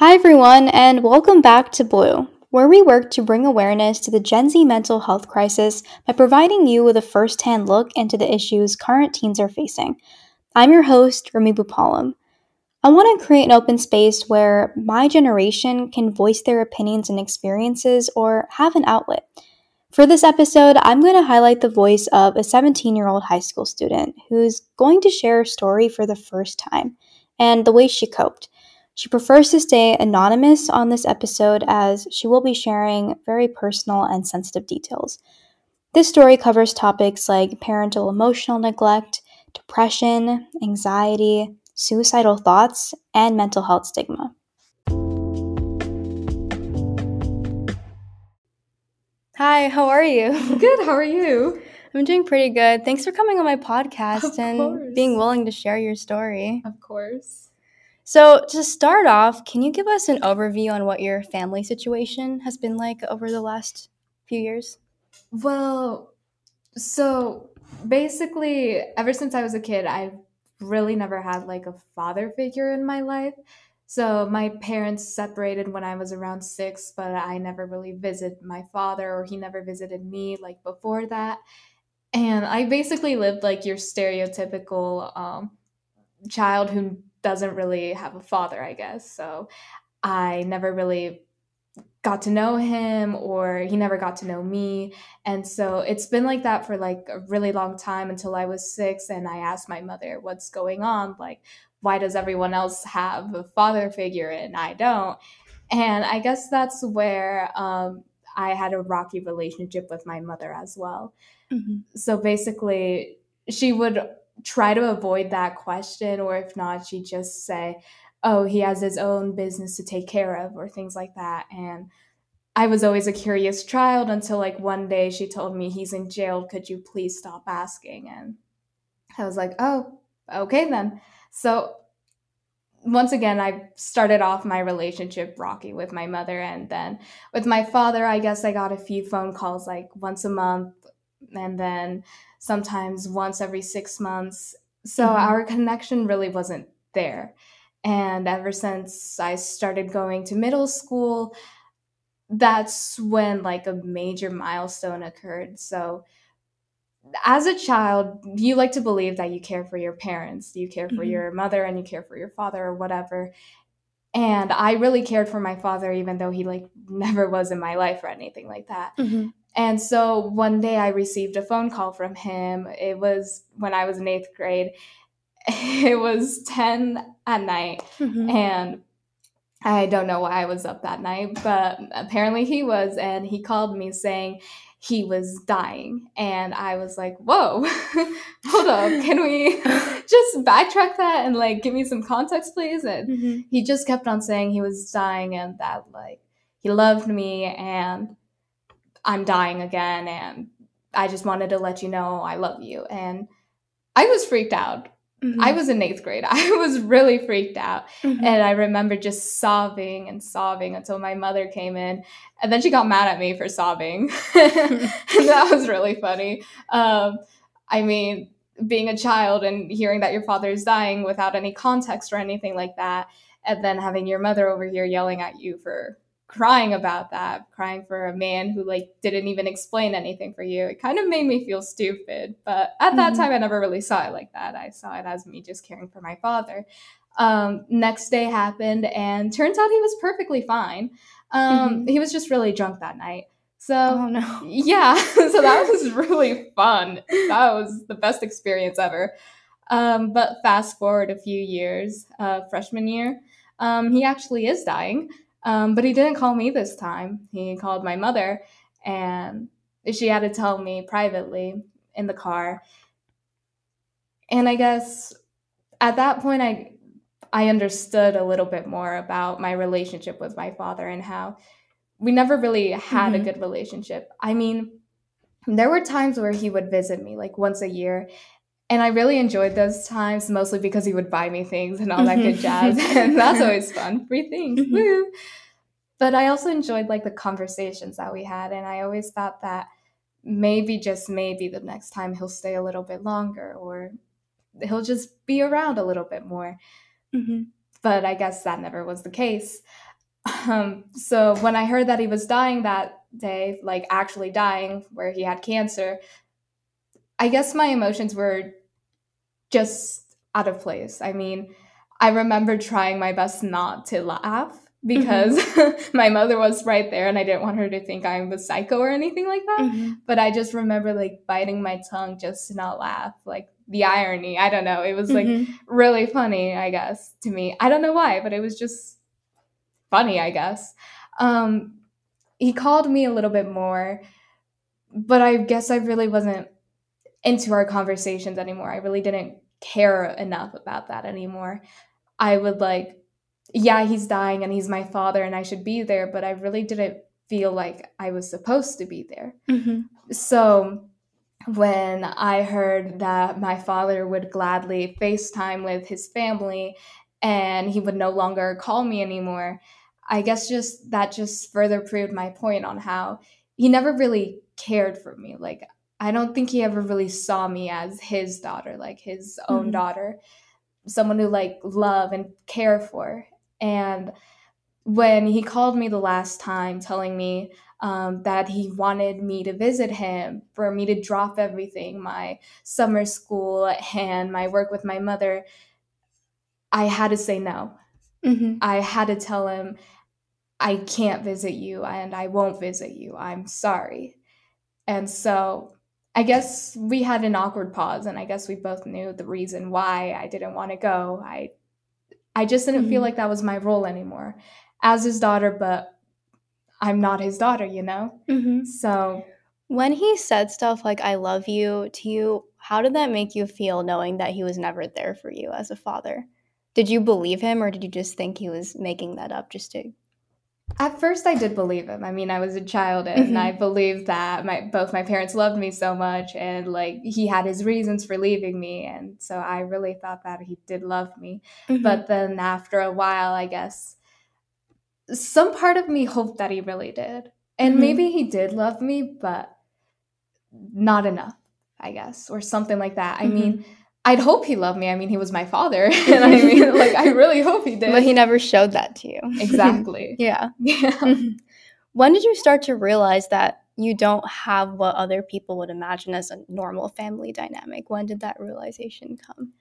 Hi, everyone, and welcome back to Blue, where we work to bring awareness to the Gen Z mental health crisis by providing you with a first hand look into the issues current teens are facing. I'm your host, Remy Bupalam. I want to create an open space where my generation can voice their opinions and experiences or have an outlet. For this episode, I'm going to highlight the voice of a 17 year old high school student who's going to share a story for the first time and the way she coped. She prefers to stay anonymous on this episode as she will be sharing very personal and sensitive details. This story covers topics like parental emotional neglect, depression, anxiety, suicidal thoughts, and mental health stigma. Hi, how are you? Good, how are you? I'm doing pretty good. Thanks for coming on my podcast Of and course. being willing to share your story. Of course. So, to start off, can you give us an overview on what your family situation has been like over the last few years? Well, so basically, ever since I was a kid, I've really never had like a father figure in my life. So my parents separated when I was around six, but I never really visited my father or he never visited me like before that. And I basically lived like your stereotypical um, child who doesn't really have a father, I guess. So I never really got to know him or he never got to know me. And so it's been like that for like a really long time until I was six and I asked my mother, what's going on? Like, why does everyone else have a father figure and I don't? And I guess that's where um, I had a rocky relationship with my mother as well. Mm-hmm. So basically, she would try to avoid that question, or if not, she'd just say, Oh, he has his own business to take care of, or things like that. And I was always a curious child until like one day she told me he's in jail. Could you please stop asking? And I was like, Oh, okay then. So once again, I started off my relationship rocky with my mother. And then with my father, I guess I got a few phone calls like once a month and then sometimes once every six months. So Mhm. our connection really wasn't there. And ever since I started going to middle school, that's when like a major milestone occurred. So as a child, you like to believe that you care for your parents, you care for Mhm. your mother and you care for your father or whatever. And I really cared for my father even though he like never was in my life or anything like that. Mm-hmm. And so one day I received a phone call from him. It was when I was in 8th grade. It was 10 at night Mm-hmm. and I don't know why I was up that night, but apparently he was, and he called me saying he was dying. And I was like, whoa, hold up, can we just backtrack that and like give me some context, please? And Mm-hmm. he just kept on saying he was dying and that like he loved me and I'm dying again and I just wanted to let you know I love you. And I was freaked out. Mm-hmm. I was in eighth grade. I was really freaked out. Mhm. And I remember just sobbing and sobbing until my mother came in. And then she got mad at me for sobbing. and that was really funny. Um, I mean, being a child and hearing that your father is dying without any context or anything like that, and then having your mother over here yelling at you for crying about that, crying for a man who like didn't even explain anything for you. It kind of made me feel stupid, but at that Mhm. time I never really saw it like that. I saw it as me just caring for my father. Um, next day happened, and turns out he was perfectly fine. Um, Mhm. He was just really drunk that night. So oh no. yeah, so that was really fun. That was the best experience ever. Um, but fast forward a few years, uh, freshman year, um, he actually is dying. Um, but he didn't call me this time. He called my mother, and she had to tell me privately in the car. And I guess at that point, I I understood a little bit more about my relationship with my father and how we never really had Mhm. a good relationship. I mean, there were times where he would visit me like once a year, and I really enjoyed those times mostly because he would buy me things and all that good Mhm. jazz, and that's always fun. Free things, Mhm. woo! But I also enjoyed like the conversations that we had, and I always thought that maybe just maybe the next time he'll stay a little bit longer or he'll just be around a little bit more Mm-hmm. but I guess that never was the case. Um, so when I heard that he was dying that day, like actually dying, where he had cancer, I guess my emotions were just out of place. I mean, I remember trying my best not to laugh because mm-hmm. my mother was right there and I didn't want her to think I'm a psycho or anything like that. Mm-hmm. But I just remember like biting my tongue just to not laugh. Like the irony, I don't know. It was like mm-hmm. really funny, I guess, to me. I don't know why, but it was just funny, I guess. Um, he called me a little bit more, but I guess I really wasn't into our conversations anymore. I really didn't care enough about that anymore. I would like yeah, he's dying and he's my father and I should be there, but I really didn't feel like I was supposed to be there. Mm-hmm. So when I heard that my father would gladly FaceTime with his family and he would no longer call me anymore, I guess just that just further proved my point on how he never really cared for me. Like, I don't think he ever really saw me as his daughter, like his own mm-hmm. daughter, someone who like love and care for. And when he called me the last time telling me um, that he wanted me to visit him, for me to drop everything my summer school and my work with my mother, I had to say no. Mm-hmm. I had to tell him, I can't visit you and I won't visit you. I'm sorry. And so I guess we had an awkward pause, and I guess we both knew the reason why I didn't want to go. I I just didn't mm-hmm. feel like that was my role anymore as his daughter, but I'm not his daughter, you know? Mm-hmm. So. When he said stuff like, I love you to you, how did that make you feel knowing that he was never there for you as a father? Did you believe him or did you just think he was making that up just to at first, I did believe him. I mean, I was a child, and mm-hmm. I believed that my both my parents loved me so much, and like he had his reasons for leaving me, and so I really thought that he did love me. Mm-hmm. But then after a while, I guess some part of me hoped that he really did, and mm-hmm. maybe he did love me, but not enough, I guess, or something like that. I mean mm-hmm. I'd hope he loved me. I mean, he was my father. and I mean, like, I really hope he did. But he never showed that to you. Exactly. yeah. Yeah. Mm-hmm. When did you start to realize that you don't have what other people would imagine as a normal family dynamic? When did that realization come?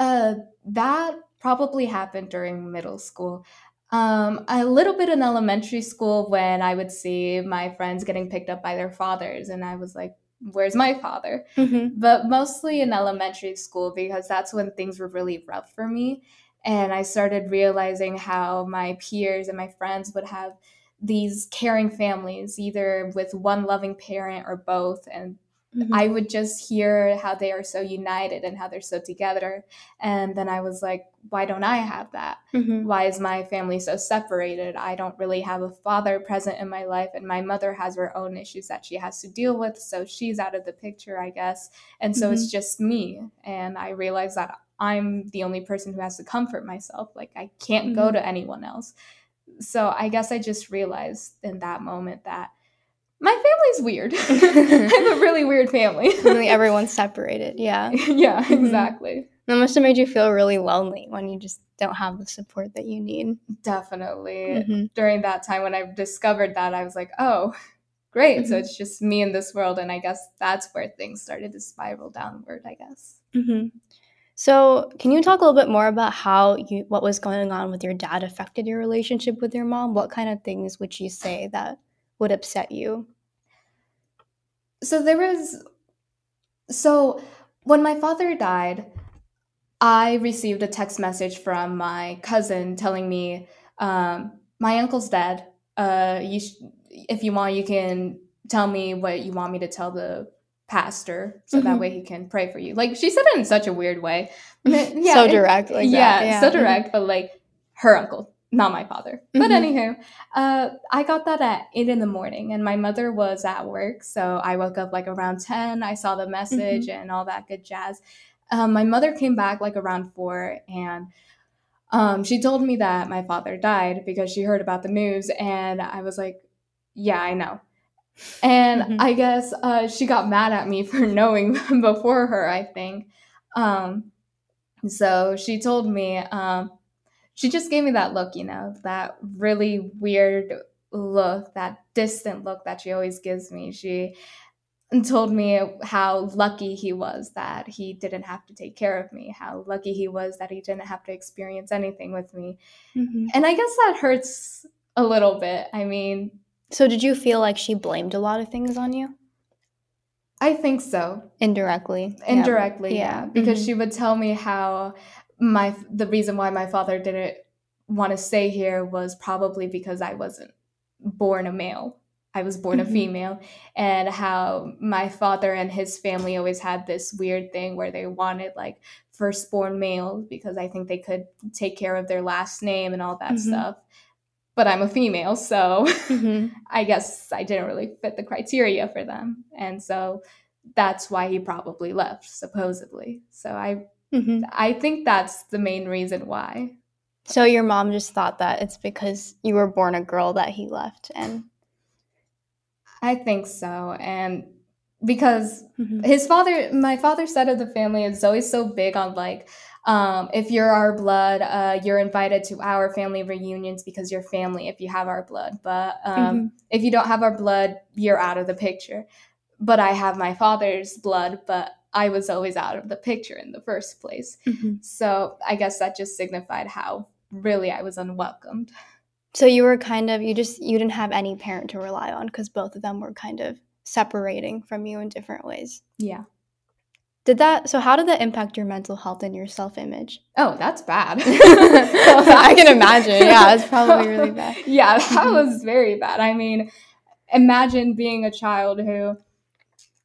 Uh, that probably happened during middle school. Um, a little bit in elementary school when I would see my friends getting picked up by their fathers, and I was like, where's my father? Mm-hmm. But mostly in elementary school because that's when things were really rough for me. And I started realizing how my peers and my friends would have these caring families, either with one loving parent or both. And Mm-hmm. I would just hear how they are so united and how they're so together. And then I was like, why don't I have that? Mm-hmm. Why is my family so separated? I don't really have a father present in my life, and my mother has her own issues that she has to deal with. So she's out of the picture, I guess. And so mm-hmm. it's just me. And I realized that I'm the only person who has to comfort myself. Like, I can't go mm-hmm. to anyone else. So I guess I just realized in that moment that my family's weird. I have a really weird family. everyone's separated. Yeah. yeah, mm-hmm. exactly. Mm-hmm. That must have made you feel really lonely when you just don't have the support that you need. Definitely. Mm-hmm. During that time when I discovered that, I was like, oh, great. Mm-hmm. So it's just me in this world. And I guess that's where things started to spiral downward, I guess. Mm-hmm. So, can you talk a little bit more about how you what was going on with your dad affected your relationship with your mom? What kind of things would you say that would upset you? So there was so when my father died, I received a text message from my cousin telling me, um, "My uncle's dead. Uh, you, sh- if you want, you can tell me what you want me to tell the pastor, so mm-hmm. that way he can pray for you." Like she said it in such a weird way. yeah, so direct, like yeah, yeah, so direct, but like her uncle not my father. Mm-hmm. But anywho, uh, I got that at eight in the morning, and my mother was at work, so I woke up like around ten. I saw the message mm-hmm. and all that good jazz. Um, my mother came back like around four, and um, she told me that my father died because she heard about the news, and I was like, "Yeah, I know." And mm-hmm. I guess uh, she got mad at me for knowing before her. I think. Um, so she told me. Um, she just gave me that look, you know, that really weird look, that distant look that she always gives me. She told me how lucky he was that he didn't have to take care of me, how lucky he was that he didn't have to experience anything with me. Mm-hmm. And I guess that hurts a little bit. I mean, so did you feel like she blamed a lot of things on you? I think so. Indirectly. Indirectly, yeah. yeah. Because mm-hmm. she would tell me how my the reason why my father didn't want to stay here was probably because I wasn't born a male. I was born mm-hmm. a female, and how my father and his family always had this weird thing where they wanted like firstborn males because I think they could take care of their last name and all that mm-hmm. stuff. But I'm a female, so mm-hmm. I guess I didn't really fit the criteria for them. And so that's why he probably left, supposedly. So I mm-hmm. I think that's the main reason why. So your mom just thought that it's because you were born a girl that he left and I think so. And because mm-hmm. his father my father side of the family is always so big on like um, if you're our blood, uh, you're invited to our family reunions because you're family if you have our blood. But um, mm-hmm. if you don't have our blood, you're out of the picture. But I have my father's blood, but I was always out of the picture in the first place. Mm-hmm. So I guess that just signified how really I was unwelcomed. So you were kind of you just you didn't have any parent to rely on because both of them were kind of separating from you in different ways. Yeah. Did that so how did that impact your mental health and your self-image? Oh, that's bad. I can imagine. Yeah, it's probably really bad. Yeah, that was very bad. I mean, imagine being a child who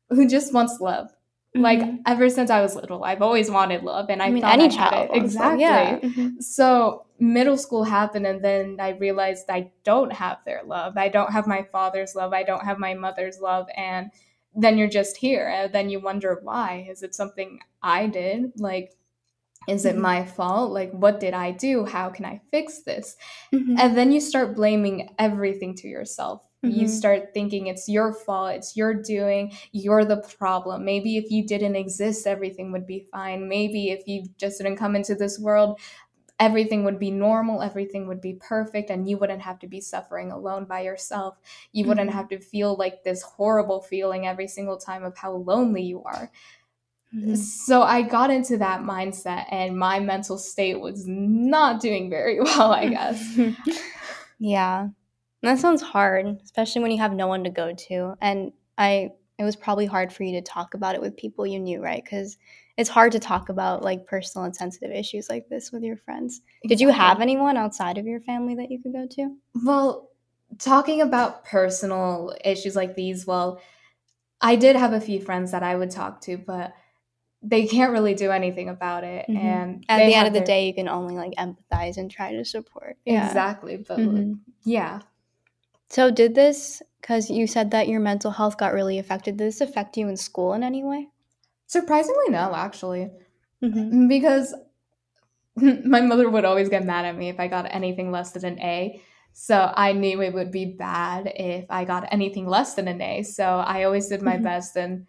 who just wants love Mm-hmm. Like ever since I was little, I've always wanted love, and I, I mean, any I child exactly. Yeah. Mm-hmm. So middle school happened, and then I realized I don't have their love. I don't have my father's love. I don't have my mother's love, and then you're just here, and then you wonder why. Is it something I did? Like, is it mm-hmm. my fault? Like, what did I do? How can I fix this? Mm-hmm. And then you start blaming everything to yourself Mm-hmm. You start thinking it's your fault, it's your doing, you're the problem. Maybe if you didn't exist, everything would be fine. Maybe if you just didn't come into this world, everything would be normal, everything would be perfect, and you wouldn't have to be suffering alone by yourself. You mm-hmm. wouldn't have to feel like this horrible feeling every single time of how lonely you are. Mm-hmm. So I got into that mindset, and my mental state was not doing very well, I guess. yeah. That sounds hard, especially when you have no one to go to. And I it was probably hard for you to talk about it with people you knew, right? Cuz it's hard to talk about like personal and sensitive issues like this with your friends. Exactly. Did you have anyone outside of your family that you could go to? Well, talking about personal issues like these, well, I did have a few friends that I would talk to, but they can't really do anything about it mm-hmm. and at the end of the their... day you can only like empathize and try to support yeah. exactly but mm-hmm. yeah so, did this, because you said that your mental health got really affected, did this affect you in school in any way? Surprisingly, no, actually. Mm-hmm. Because my mother would always get mad at me if I got anything less than an A. So I knew it would be bad if I got anything less than an A. So I always did my mm-hmm. best. And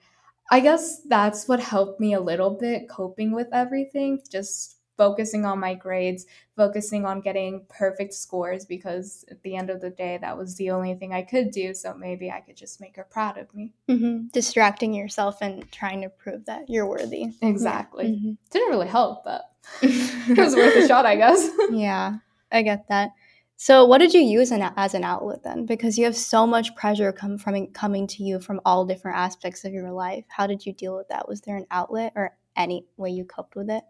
I guess that's what helped me a little bit coping with everything, just focusing on my grades, focusing on getting perfect scores because at the end of the day, that was the only thing I could do. So maybe I could just make her proud of me. Mm-hmm. Distracting yourself and trying to prove that you're worthy. Exactly. Mm-hmm. Didn't really help, but it was worth a shot, I guess. yeah, I get that. So, what did you use an, as an outlet then? Because you have so much pressure come from coming to you from all different aspects of your life. How did you deal with that? Was there an outlet or any way you coped with it?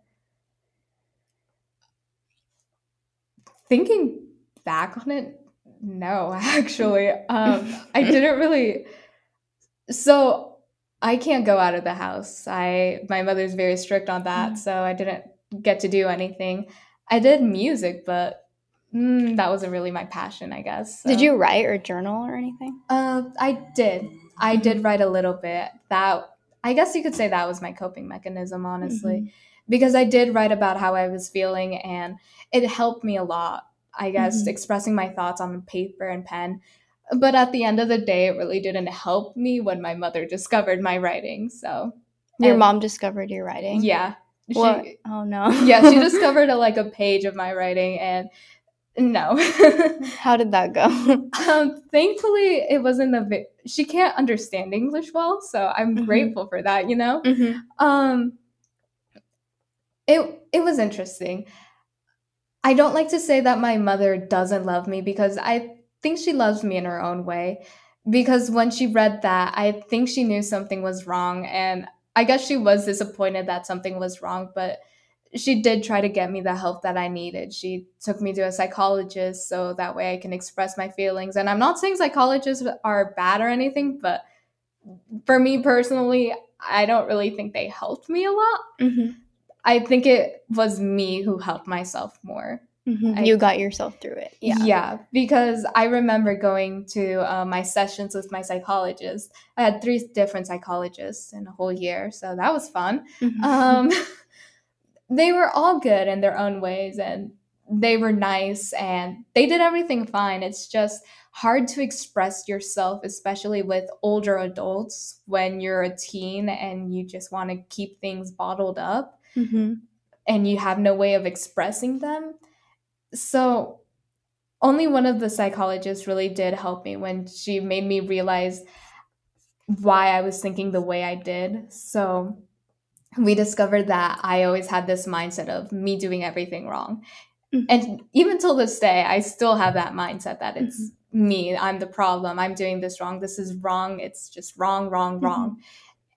Thinking back on it, no, actually. Um, I didn't really. So I can't go out of the house. I my mother's very strict on that, mm. so I didn't get to do anything. I did music, but mm, that wasn't really my passion, I guess. So. Did you write or journal or anything? Uh, I did. I did mm-hmm. write a little bit. That I guess you could say that was my coping mechanism, honestly. Mm-hmm because I did write about how I was feeling and it helped me a lot, I guess, mm-hmm. expressing my thoughts on paper and pen. But at the end of the day, it really didn't help me when my mother discovered my writing. So, your and, mom discovered your writing? Yeah. She, What? Oh no. yeah, she discovered a, like a page of my writing, and no. How did that go? um, thankfully, it wasn't a. Vi- she can't understand English well, so I'm Mhm. grateful for that. You know. hmm Um, it it was interesting. I don't like to say that my mother doesn't love me because I think she loves me in her own way. Because when she read that, I think she knew something was wrong, and I guess she was disappointed that something was wrong, but she did try to get me the help that I needed. She took me to a psychologist so that way I can express my feelings. And I'm not saying psychologists are bad or anything, but for me personally, I don't really think they helped me a lot. hmm I think it was me who helped myself more. hmm I- you got yourself through it. Yeah. Yeah. because I remember going to uh, my sessions with my psychologist. I had three different psychologists in a whole year, so that was fun. Mhm. Um, they were all good in their own ways, and they were nice, and they did everything fine. It's just hard to express yourself, especially with older adults when you're a teen and you just want to keep things bottled up Mhm. and you have no way of expressing them. So, only one of the psychologists really did help me when she made me realize why I was thinking the way I did. So, we discovered that I always had this mindset of me doing everything wrong. Mhm. And even till this day, I still have that mindset that it's me, I'm the problem, I'm doing this wrong, this is wrong, it's just wrong, wrong, wrong.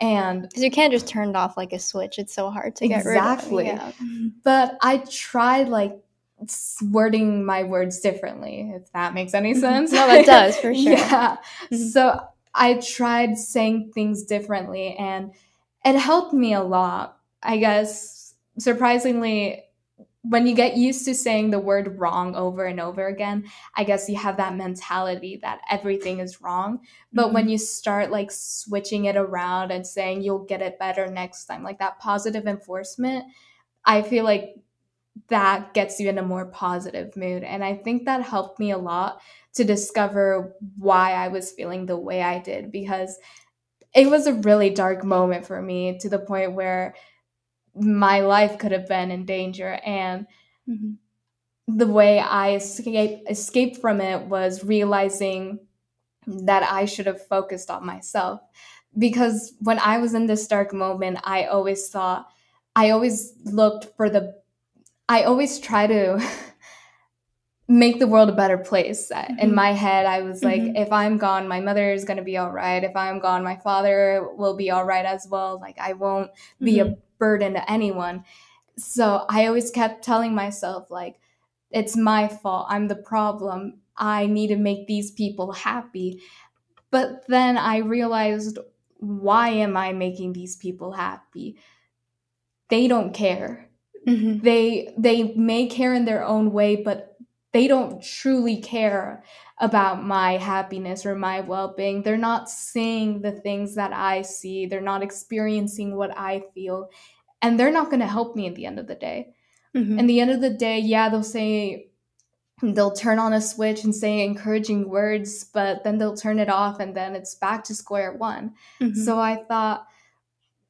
And Because you can't just turn it off like a switch. It's so hard to get Exactly. rid of. Yeah. but I tried like wording my words differently, if that makes any Mhm. sense. No, that does, for sure. Yeah. Mhm. So I tried saying things differently and it helped me a lot. I guess surprisingly, when you get used to saying the word wrong over and over again, I guess you have that mentality that everything is wrong. But when mm-hmm. you start like switching it around and saying you'll get it better next time, like that positive enforcement, I feel like that gets you in a more positive mood. And I think that helped me a lot to discover why I was feeling the way I did because it was a really dark moment for me to the point where my life could have been in danger. And Mhm. the way I escape, escaped from it was realizing that I should have focused on myself. Because when I was in this dark moment, I always thought, I always looked for the, I always try to make the world a better place. In Mhm. my head, I was like, Mhm. if I'm gone, my mother is going to be all right. If I'm gone, my father will be all right as well. Like, I won't be a burden to anyone. So I always kept telling myself, like, it's my fault. I'm the problem. I need to make these people happy. But then I realized, why am I making these people happy? They don't care. Mhm. They they may care in their own way, but they don't truly care about my happiness or my well-being. They're not seeing the things that I see. They're not experiencing what I feel. And they're not going to help me at the end of the day. Mhm. In the end of the day, yeah, they'll say they'll turn on a switch and say encouraging words, but then they'll turn it off and then it's back to square one. Mhm. So I thought,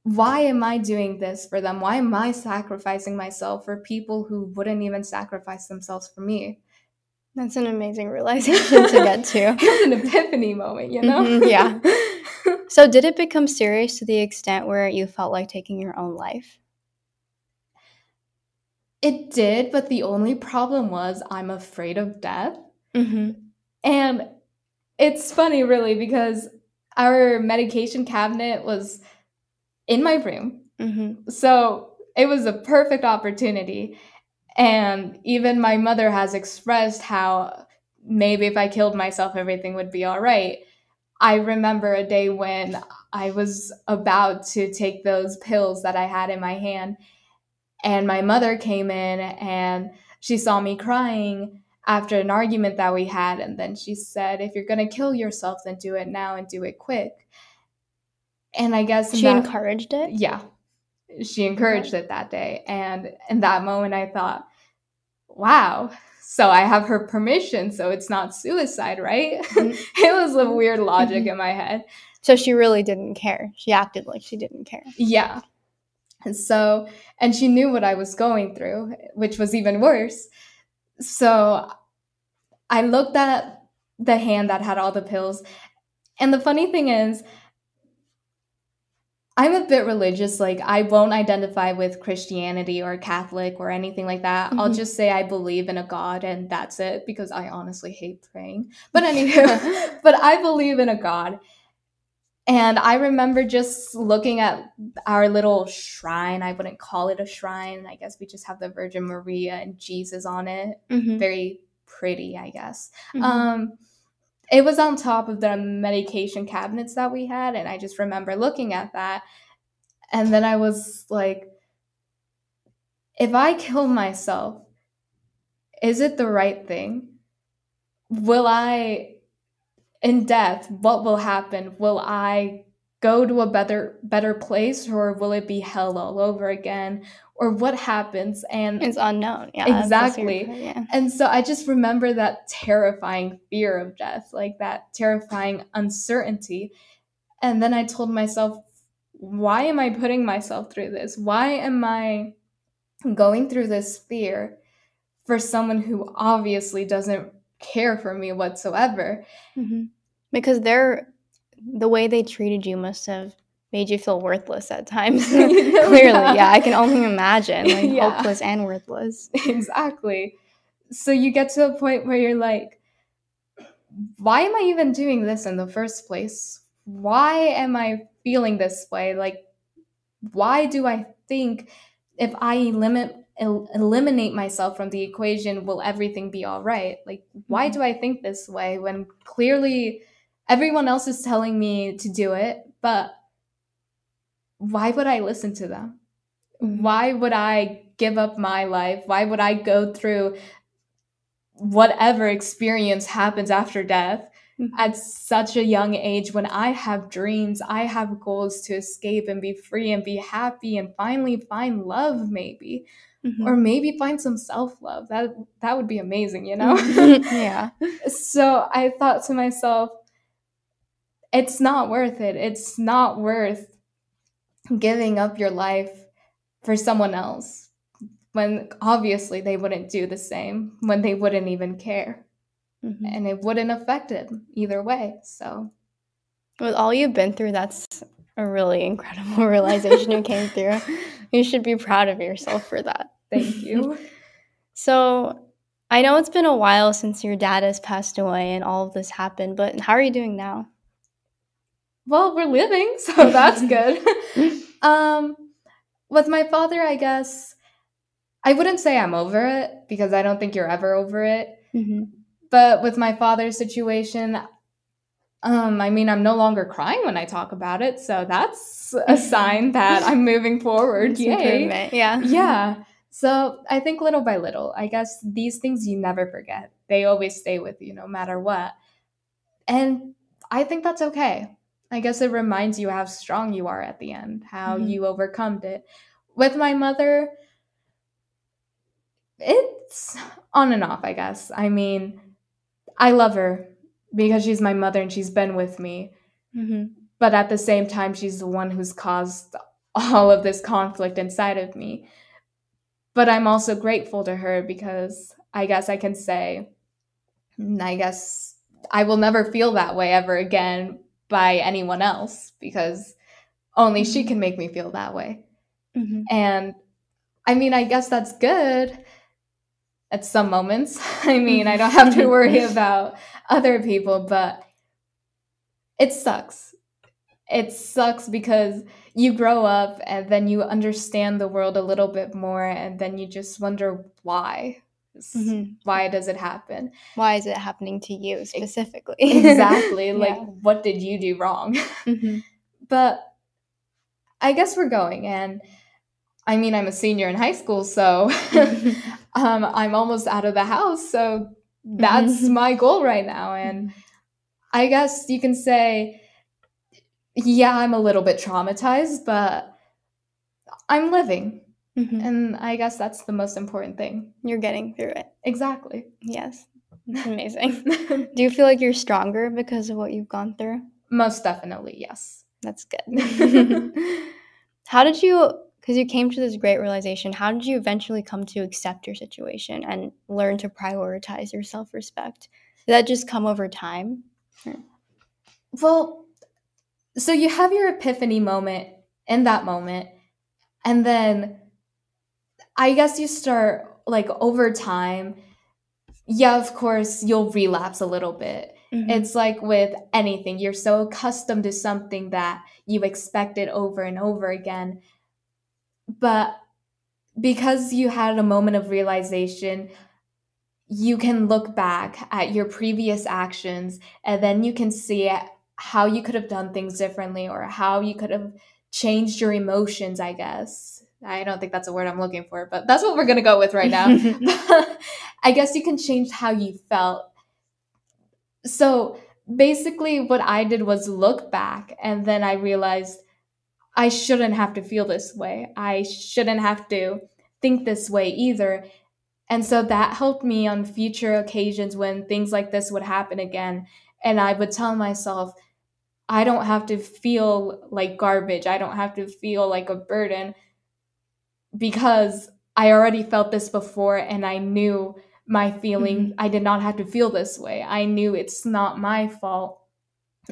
why am I doing this for them? Why am I sacrificing myself for people who wouldn't even sacrifice themselves for me? That's an amazing realization to get to. it was an epiphany moment, you know? Mhm, yeah. So, did it become serious to the extent where you felt like taking your own life? it did, but the only problem was I'm afraid of death. Mm-hmm. And it's funny, really, because our medication cabinet was in my room. Mm-hmm. So it was a perfect opportunity. And even my mother has expressed how maybe if I killed myself, everything would be all right. I remember a day when I was about to take those pills that I had in my hand, and my mother came in and she saw me crying after an argument that we had. And then she said, If you're going to kill yourself, then do it now and do it quick. And I guess She that- encouraged it. yeah she encouraged it that day and in that moment i thought wow so i have her permission so it's not suicide right Mhm. it was a weird logic Mhm. in my head So she really didn't care. She acted like she didn't care. yeah And so, and she knew what I was going through, which was even worse. So I looked at the hand that had all the pills. And the funny thing is, I'm a bit religious. Like, I won't identify with Christianity or Catholic or anything like that. Mm-hmm. I'll just say I believe in a God and that's it because I honestly hate praying. But anyway, but I believe in a God. And I remember just looking at our little shrine. I wouldn't call it a shrine. I guess we just have the Virgin Maria and Jesus on it. Mm-hmm. Very pretty, I guess. Mm-hmm. Um, it was on top of the medication cabinets that we had. And I just remember looking at that. And then I was like, if I kill myself, is it the right thing? Will I in death, what will happen? Will I go to a better better place or will it be hell all over again? Or what happens? And it's unknown. Yeah. Exactly. yeah. And so I just remember that terrifying fear of death, like that terrifying uncertainty. And then I told myself, why am I putting myself through this? Why am I going through this fear for someone who obviously doesn't care for me whatsoever? Mm-hmm because they're the way they treated you must have made you feel worthless at times. Clearly, yeah. yeah. I can only imagine, like yeah. hopeless and worthless. Exactly. So you get to a point where you're like, why am I even doing this in the first place? Why am I feeling this way? Like, why do I think if I limit el- eliminate myself from the equation, will everything be all right? Like, why mm-hmm. do I think this way when clearly everyone else is telling me to do it, but why would I listen to them? Mm-hmm. Why would I give up my life? Why would I go through whatever experience happens after death mm-hmm. at such a young age when I have dreams, I have goals to escape and be free and be happy and finally find love maybe. Mm-hmm. Or maybe find some self-love. That that would be amazing, you know? yeah. So I thought to myself, it's not worth it. It's not worth giving up your life for someone else when obviously they wouldn't do the same, when they wouldn't even care. Mm-hmm. And it wouldn't affect it either way. So, with all you've been through, that's a really incredible realization you came through. You should be proud of yourself for that. Thank you. so, I know it's been a while since your dad has passed away and all of this happened, but how are you doing now? Well, we're living, so that's good. um, with my father, I guess I wouldn't say I'm over it because I don't think you're ever over it. Mm-hmm. But with my father's situation, um, I mean, I'm no longer crying when I talk about it, so that's a sign that I'm moving forward. Yay! Yeah, yeah. So I think little by little, I guess these things you never forget. They always stay with you no matter what, and I think that's okay. I guess it reminds you how strong you are at the end, how mm-hmm. you overcome it. With my mother, it's on and off, I guess. I mean, I love her because she's my mother and she's been with me. Mm-hmm. But at the same time, she's the one who's caused all of this conflict inside of me. But I'm also grateful to her because I guess I can say, I guess I will never feel that way ever again by anyone else because only she mm-hmm. can make me feel that way. Mm-hmm. And I mean, I guess that's good at some moments. I mean, I don't have to worry about other people, but it sucks. It sucks because you grow up and then you understand the world a little bit more, and then you just wonder why. Mm-hmm. Why does it happen? Why is it happening to you specifically? exactly. Like, yeah. what did you do wrong? Mm-hmm. But I guess we're going. And I mean, I'm a senior in high school, so um, I'm almost out of the house. So that's mm-hmm. my goal right now. And I guess you can say, yeah, I'm a little bit traumatized, but I'm living. Mm-hmm. And I guess that's the most important thing. You're getting through it. Exactly. Yes. That's amazing. Do you feel like you're stronger because of what you've gone through? Most definitely, yes. That's good. How did you because you came to this great realization, how did you eventually come to accept your situation and learn to prioritize your self respect? Did that just come over time? Well, so you have your epiphany moment in that moment, and then I guess you start like over time. Yeah, of course, you'll relapse a little bit. Mm-hmm. It's like with anything, you're so accustomed to something that you expect it over and over again. But because you had a moment of realization, you can look back at your previous actions and then you can see how you could have done things differently or how you could have changed your emotions, I guess. I don't think that's a word I'm looking for, but that's what we're going to go with right now. I guess you can change how you felt. So basically, what I did was look back and then I realized I shouldn't have to feel this way. I shouldn't have to think this way either. And so that helped me on future occasions when things like this would happen again. And I would tell myself, I don't have to feel like garbage. I don't have to feel like a burden because I already felt this before and I knew my feeling. Mm-hmm. I did not have to feel this way. I knew it's not my fault.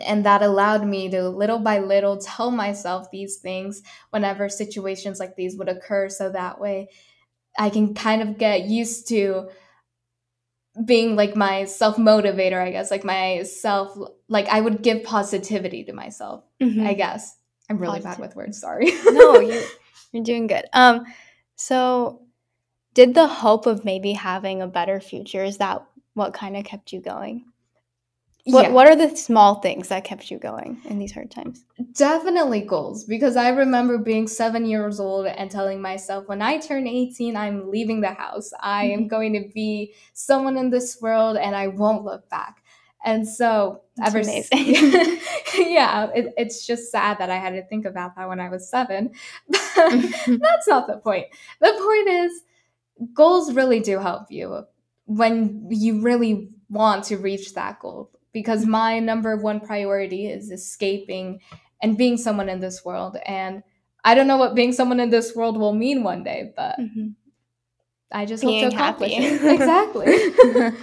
And that allowed me to little by little tell myself these things whenever situations like these would occur. So that way I can kind of get used to being like my self motivator, I guess, like my self, like I would give positivity to myself, mm-hmm. I guess. I'm really Positive. bad with words, sorry. no, you're, you're doing good. Um, so did the hope of maybe having a better future, is that what kind of kept you going? What yeah. What are the small things that kept you going in these hard times? Definitely goals because I remember being seven years old and telling myself, when I turn eighteen, I'm leaving the house. I am mm-hmm. going to be someone in this world, and I won't look back. And so, That's ever amazing. yeah, it, it's just sad that I had to think about that when I was seven. That's not the point. The point is, goals really do help you when you really want to reach that goal because mm-hmm. my number one priority is escaping and being someone in this world. And I don't know what being someone in this world will mean one day, but mm-hmm. I just being hope to accomplish happy. it. Exactly.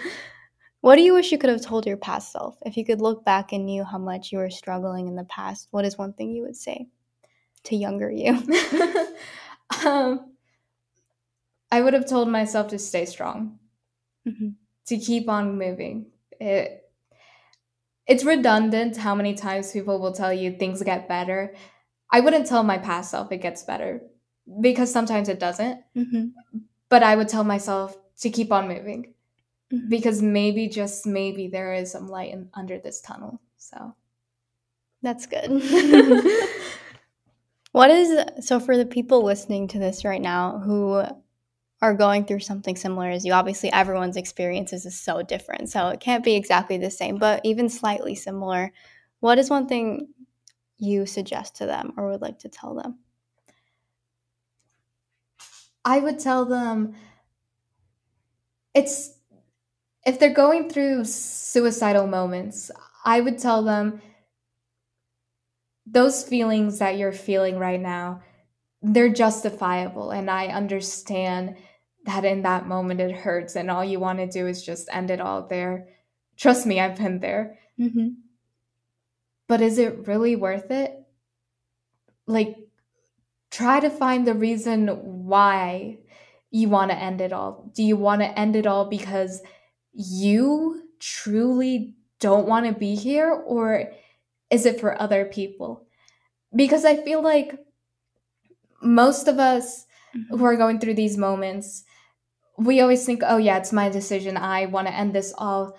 What do you wish you could have told your past self? If you could look back and knew how much you were struggling in the past, what is one thing you would say to younger you? um, I would have told myself to stay strong, mm-hmm. to keep on moving. It it's redundant how many times people will tell you things get better. I wouldn't tell my past self it gets better because sometimes it doesn't. Mm-hmm. But I would tell myself to keep on moving mm-hmm. because maybe, just maybe, there is some light in, under this tunnel. So that's good. what is so for the people listening to this right now who are going through something similar as you. Obviously, everyone's experiences is so different, so it can't be exactly the same, but even slightly similar. What is one thing you suggest to them or would like to tell them? I would tell them it's if they're going through suicidal moments, I would tell them those feelings that you're feeling right now, they're justifiable and I understand that in that moment it hurts and all you want to do is just end it all there. Trust me, I've been there. Mm-hmm. But is it really worth it? Like, try to find the reason why you want to end it all. Do you want to end it all because you truly don't want to be here, or is it for other people? Because I feel like most of us mm-hmm. who are going through these moments, we always think, oh, yeah, it's my decision. I want to end this all.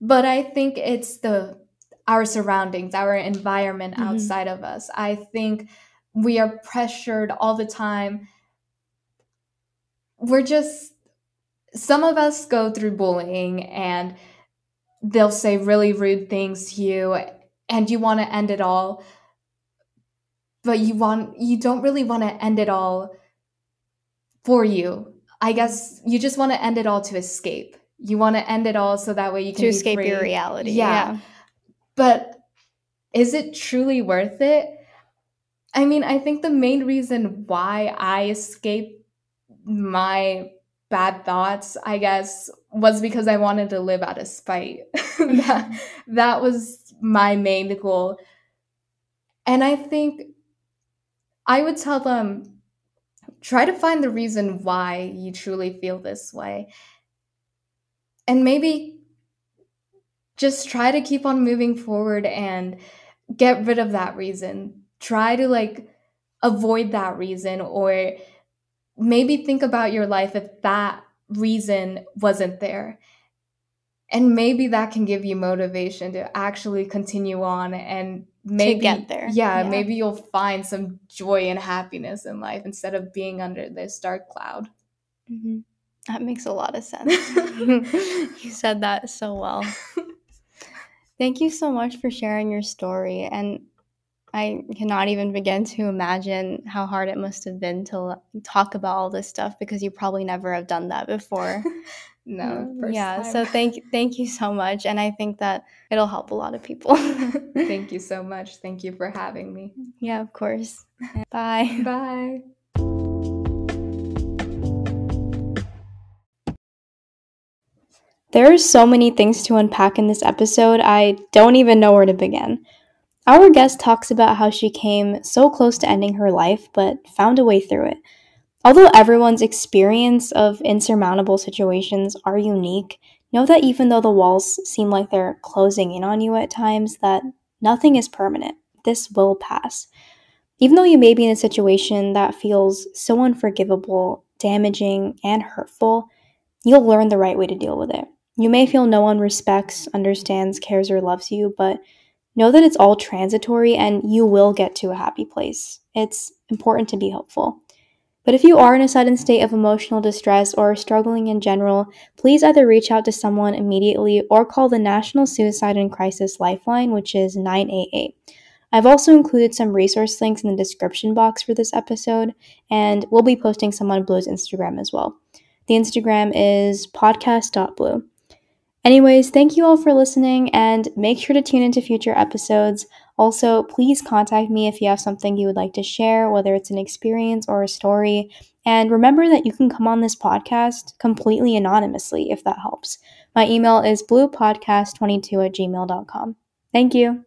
But I think it's the our surroundings, our environment mm-hmm. outside of us. I think we are pressured all the time. We're just some of us go through bullying and they'll say really rude things to you and you want to end it all but you want you don't really want to end it all for you I guess you just want to end it all to escape. You want to end it all so that way you can escape free. your reality. Yeah. yeah. But is it truly worth it? I mean, I think the main reason why I escape my bad thoughts, I guess, was because I wanted to live out of spite. that, that was my main goal. And I think I would tell them try to find the reason why you truly feel this way. And maybe just try to keep on moving forward and get rid of that reason. Try to like avoid that reason or maybe think about your life if that reason wasn't there. And maybe that can give you motivation to actually continue on and maybe get there. Yeah, yeah, maybe you'll find some joy and happiness in life instead of being under this dark cloud. Mm-hmm. That makes a lot of sense. you said that so well. Thank you so much for sharing your story. And I cannot even begin to imagine how hard it must have been to talk about all this stuff because you probably never have done that before. no, yeah. Time. So thank thank you so much, and I think that it'll help a lot of people. thank you so much. Thank you for having me. Yeah, of course. Bye. Bye. There are so many things to unpack in this episode, I don't even know where to begin. Our guest talks about how she came so close to ending her life, but found a way through it. Although everyone's experience of insurmountable situations are unique, know that even though the walls seem like they're closing in on you at times, that nothing is permanent. This will pass. Even though you may be in a situation that feels so unforgivable, damaging, and hurtful, you'll learn the right way to deal with it. You may feel no one respects, understands, cares, or loves you, but Know that it's all transitory and you will get to a happy place. It's important to be hopeful. But if you are in a sudden state of emotional distress or struggling in general, please either reach out to someone immediately or call the National Suicide and Crisis Lifeline, which is 988. I've also included some resource links in the description box for this episode, and we'll be posting some on Blue's Instagram as well. The Instagram is podcast.blue. Anyways, thank you all for listening and make sure to tune into future episodes. Also, please contact me if you have something you would like to share, whether it's an experience or a story. And remember that you can come on this podcast completely anonymously if that helps. My email is bluepodcast22 at gmail.com. Thank you.